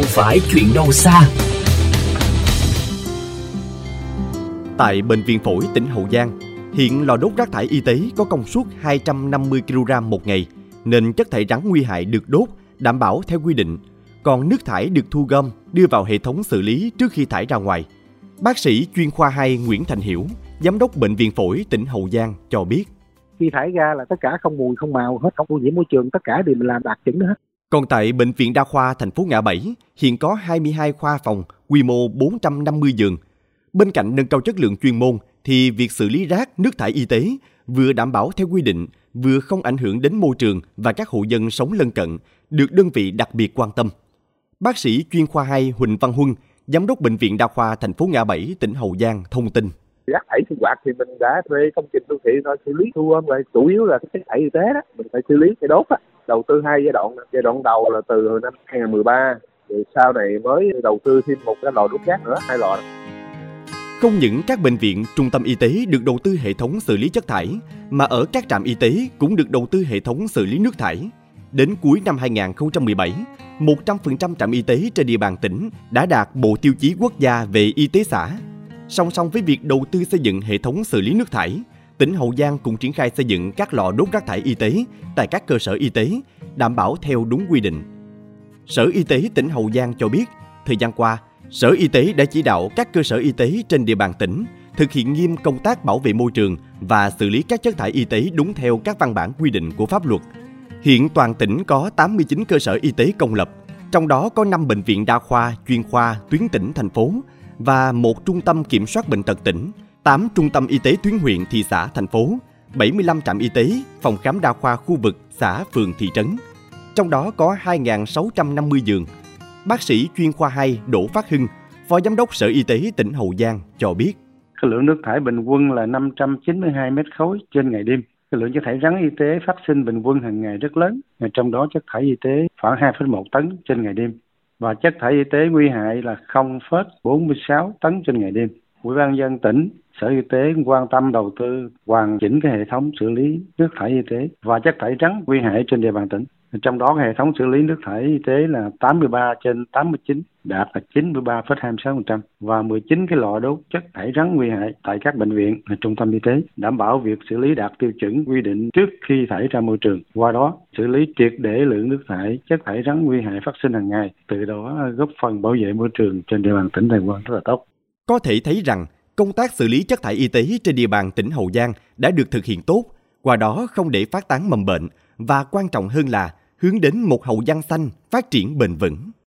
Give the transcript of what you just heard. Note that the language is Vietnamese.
không phải chuyện đâu xa. Tại Bệnh viện Phổi tỉnh Hậu Giang, hiện lò đốt rác thải y tế có công suất 250 kg một ngày, nên chất thải rắn nguy hại được đốt đảm bảo theo quy định, còn nước thải được thu gom đưa vào hệ thống xử lý trước khi thải ra ngoài. Bác sĩ chuyên khoa 2 Nguyễn Thành Hiểu, giám đốc Bệnh viện Phổi tỉnh Hậu Giang cho biết. Khi thải ra là tất cả không mùi không màu hết, không ô nhiễm môi trường, tất cả đều mình làm đạt chuẩn hết. Còn tại Bệnh viện Đa khoa thành phố Ngã Bảy, hiện có 22 khoa phòng, quy mô 450 giường. Bên cạnh nâng cao chất lượng chuyên môn, thì việc xử lý rác, nước thải y tế vừa đảm bảo theo quy định, vừa không ảnh hưởng đến môi trường và các hộ dân sống lân cận, được đơn vị đặc biệt quan tâm. Bác sĩ chuyên khoa 2 Huỳnh Văn Huân, Giám đốc Bệnh viện Đa khoa thành phố Ngã Bảy, tỉnh Hậu Giang thông tin rác thải sinh hoạt thì mình đã thuê công trình đô thị nó xử lý thu gom rồi chủ yếu là cái thải y tế đó mình phải xử lý cái đốt á đầu tư hai giai đoạn giai đoạn đầu là từ năm 2013 rồi sau này mới đầu tư thêm một cái lò đốt rác nữa hai lò không những các bệnh viện, trung tâm y tế được đầu tư hệ thống xử lý chất thải, mà ở các trạm y tế cũng được đầu tư hệ thống xử lý nước thải. Đến cuối năm 2017, 100% trạm y tế trên địa bàn tỉnh đã đạt bộ tiêu chí quốc gia về y tế xã. Song song với việc đầu tư xây dựng hệ thống xử lý nước thải, tỉnh Hậu Giang cũng triển khai xây dựng các lò đốt rác thải y tế tại các cơ sở y tế, đảm bảo theo đúng quy định. Sở Y tế tỉnh Hậu Giang cho biết, thời gian qua, Sở Y tế đã chỉ đạo các cơ sở y tế trên địa bàn tỉnh thực hiện nghiêm công tác bảo vệ môi trường và xử lý các chất thải y tế đúng theo các văn bản quy định của pháp luật. Hiện toàn tỉnh có 89 cơ sở y tế công lập, trong đó có 5 bệnh viện đa khoa, chuyên khoa, tuyến tỉnh, thành phố và một trung tâm kiểm soát bệnh tật tỉnh, 8 trung tâm y tế tuyến huyện, thị xã, thành phố, 75 trạm y tế, phòng khám đa khoa khu vực, xã, phường, thị trấn. Trong đó có 2.650 giường. Bác sĩ chuyên khoa 2 Đỗ Phát Hưng, Phó Giám đốc Sở Y tế tỉnh Hậu Giang cho biết. Cái lượng nước thải bình quân là 592 mét khối trên ngày đêm. Cái lượng chất thải rắn y tế phát sinh bình quân hàng ngày rất lớn, trong đó chất thải y tế khoảng 2,1 tấn trên ngày đêm và chất thải y tế nguy hại là 0,46 tấn trên ngày đêm. Ủy ban dân tỉnh, Sở Y tế quan tâm đầu tư hoàn chỉnh cái hệ thống xử lý nước thải y tế và chất thải rắn nguy hại trên địa bàn tỉnh. Trong đó hệ thống xử lý nước thải y tế là 83 trên 89, đạt là 93,26% và 19 cái lọ đốt chất thải rắn nguy hại tại các bệnh viện, trung tâm y tế, đảm bảo việc xử lý đạt tiêu chuẩn quy định trước khi thải ra môi trường. Qua đó, xử lý triệt để lượng nước thải, chất thải rắn nguy hại phát sinh hàng ngày, từ đó góp phần bảo vệ môi trường trên địa bàn tỉnh Đài Loan rất là tốt. Có thể thấy rằng, công tác xử lý chất thải y tế trên địa bàn tỉnh Hậu Giang đã được thực hiện tốt, qua đó không để phát tán mầm bệnh và quan trọng hơn là hướng đến một hậu giang xanh phát triển bền vững.